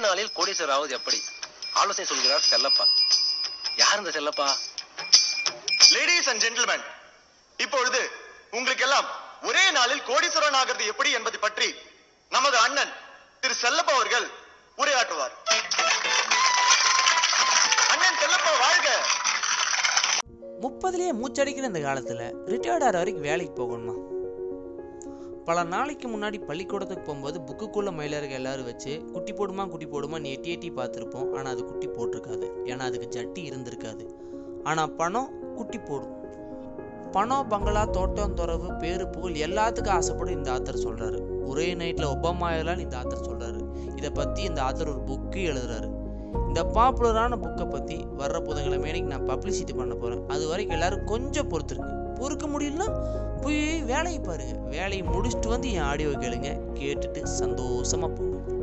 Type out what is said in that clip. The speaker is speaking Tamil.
நாளில் கோடீஸ்வரர் ஆவது எப்படி? ஆலோசனை சொல்கிறார் செல்லப்பா. யார் இந்த செல்லப்பா? லேடிஸ் அண்ட் ஜென்டில்மேன் இப்பொழுது உங்களுக்கு எல்லாம் ஒரே நாளில் கோடீஸ்வரன் ஆகிறது எப்படி என்பது பற்றி நமது அண்ணன் திரு செல்லப்பா அவர்கள் உரையாற்றுவார். அண்ணன் செல்லப்பா வாழ்க! முப்பதுலேயே மூச்சடிக்கிற இந்த காலத்தில் ரிட்டையர்ட் ஆகிற வரைக்கும் வேலைக்கு போகணுமா? பல நாளைக்கு முன்னாடி பள்ளிக்கூடத்துக்கு போகும்போது புக்குக்குள்ள மயிலர்கள் எல்லாரும் வச்சு குட்டி போடுமா குட்டி போடுமா நீ எட்டி எட்டி பார்த்துருப்போம். ஆனால் அது குட்டி போட்டிருக்காது. ஏன்னா அதுக்கு ஜட்டி இருந்திருக்காது. ஆனால் பணம் குட்டி போடும். பணம் பங்களா தோட்டம் துறவு பேரு புகழ் எல்லாத்துக்கும் ஆசைப்படும் இந்த ஆத்தர் சொல்கிறாரு ஒரே நைட்டில் ஒபாமா எல்லாம் இந்த ஆத்தர் சொல்கிறாரு இதை பற்றி இந்த ஆத்தர் ஒரு புக்கு எழுதுறாரு. இந்த பாப்புலரான புக்கை பற்றி வர்ற புதன்கிழமைக்கு நான் பப்ளிசிட்டி பண்ண போகிறேன் அது வரைக்கும் எல்லோரும் கொஞ்சம் பொறுத்துருங்க. பொறுக்க முடியலன்னா போய் வேலையை பாருங்க. வேலையை முடிச்சுட்டு வந்து என் ஆடியோ கேளுங்க. கேட்டுட்டு சந்தோஷமா போங்க.